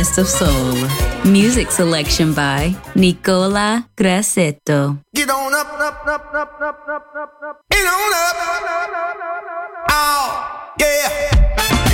Best of soul. Music selection by Nicola Grassetto. Get on up, up, up, up, up, up, up, up. Get on up. Oh, yeah.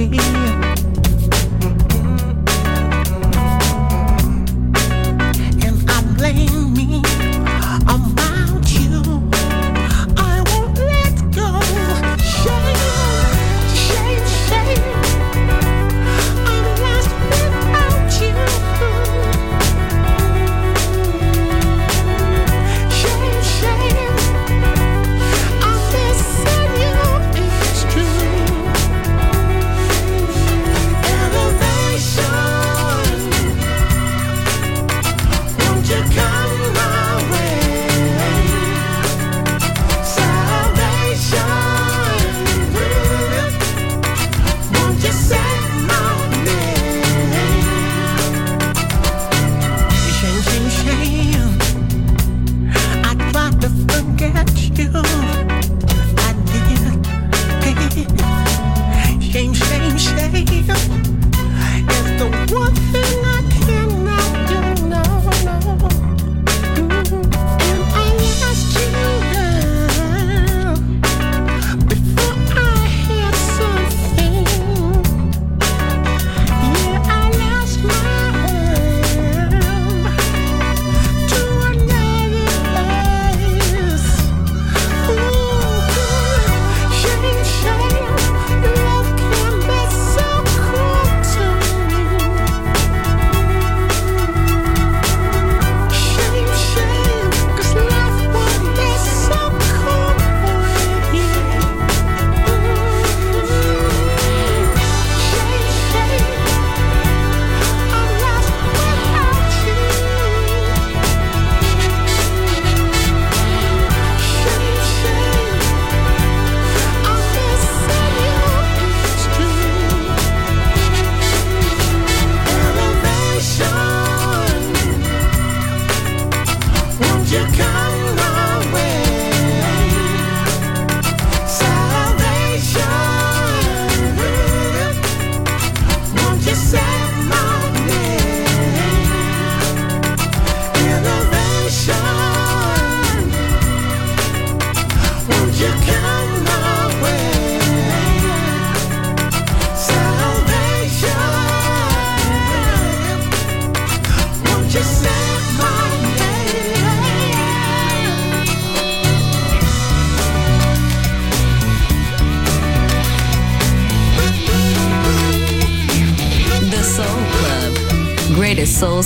You.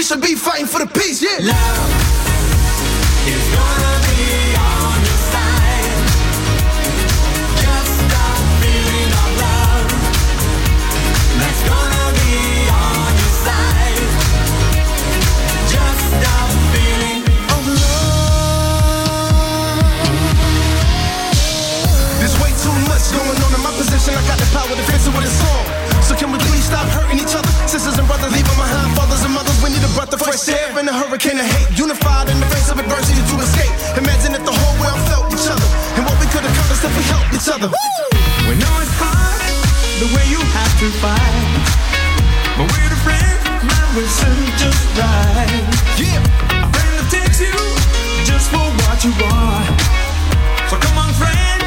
We should be fighting for the peace, yeah. Love is gonna be on your side. Just feeling of love that's gonna be on your side. Just feeling of love. There's way too much going on in my position. I got the power to fix it. So can we please stop hurting each other? Sisters and brothers leaving behind fathers and mothers. We need a breath of fresh air in a hurricane of hate. Unified in the face of adversity to escape. Imagine if the whole world felt each other and what we could accomplish if we helped each other. We know it's hard the way you have to fight, but we're the friends that will serve just right. Yeah. A friend that takes you just for what you are. So come on, friends,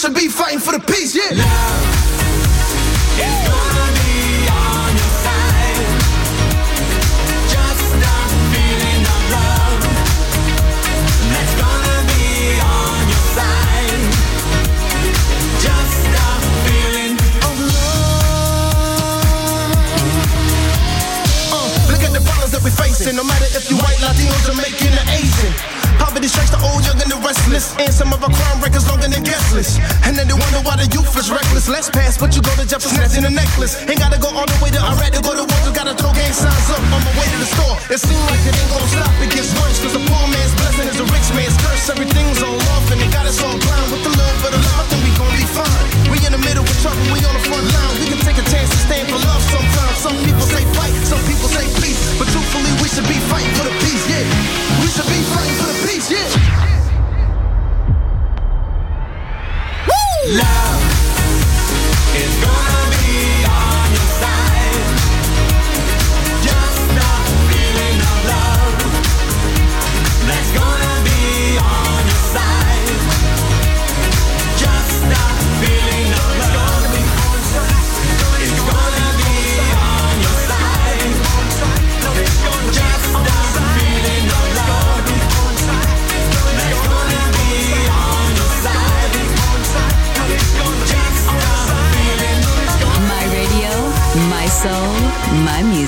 should be fighting for the peace, yeah. It's gonna be on your side. Just feeling love. That's gonna be on your side. Just feeling of Uh, look at the problems that we're facing. No matter if you white, Latino, Jamaican, or Asian. Strikes the old, young, and the restless. And some of our crime records longer than guest list. And then they wonder why the youth is reckless. Let's pass, but you go to Jeff for snatching a necklace. Ain't gotta go all the way to Iraq to go to war. Just gotta throw gang signs up on my way to the store. It seems like it ain't gonna stop. It gets worse, cause the poor man's blessing is a rich man's curse. Everything's all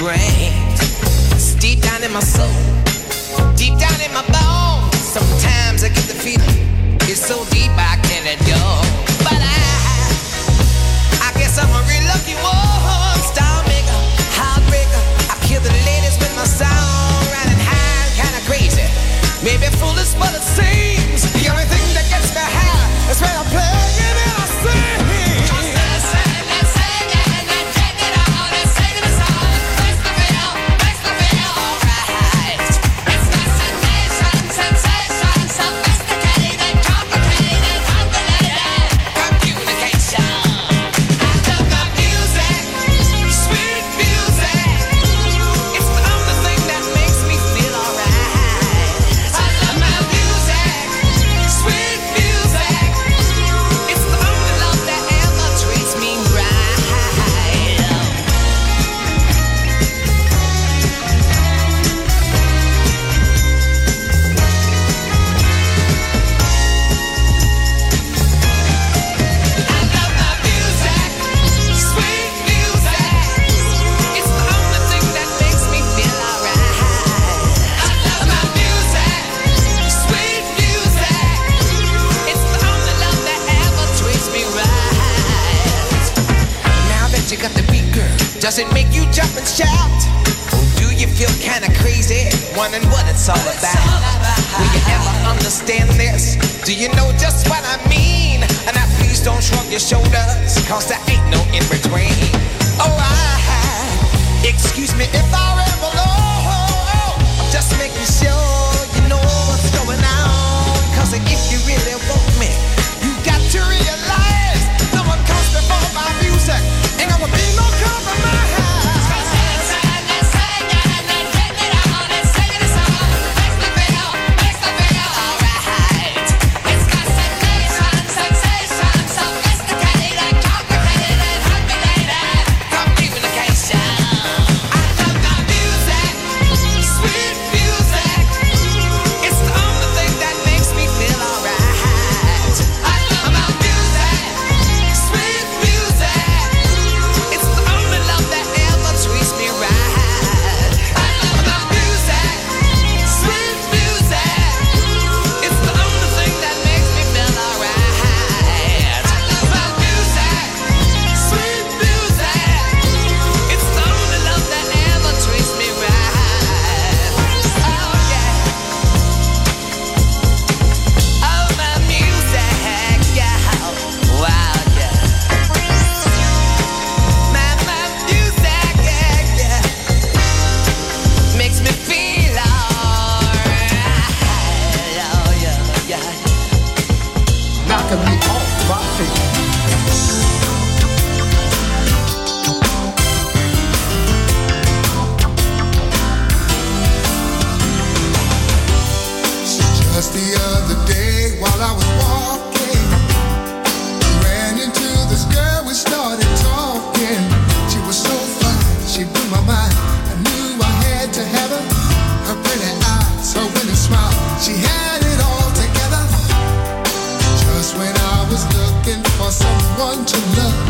brain. It's deep down in my soul, deep down in my bones. Sometimes I get the feeling it's so deep I can't ignore. But I, I guess I'm a real lucky one. Star maker, heartbreaker. I kill the ladies with my song, riding high, kinda crazy. Maybe foolish, but it seems the only thing that gets me high is when I'm playing it. jump and shout? Do you feel kinda crazy? Wondering what it's all about? Will you ever understand this? Do you know just what I mean? And now please don't shrug your shoulders, cause there ain't no in between. Oh, I, excuse me if I ramble on. one to love.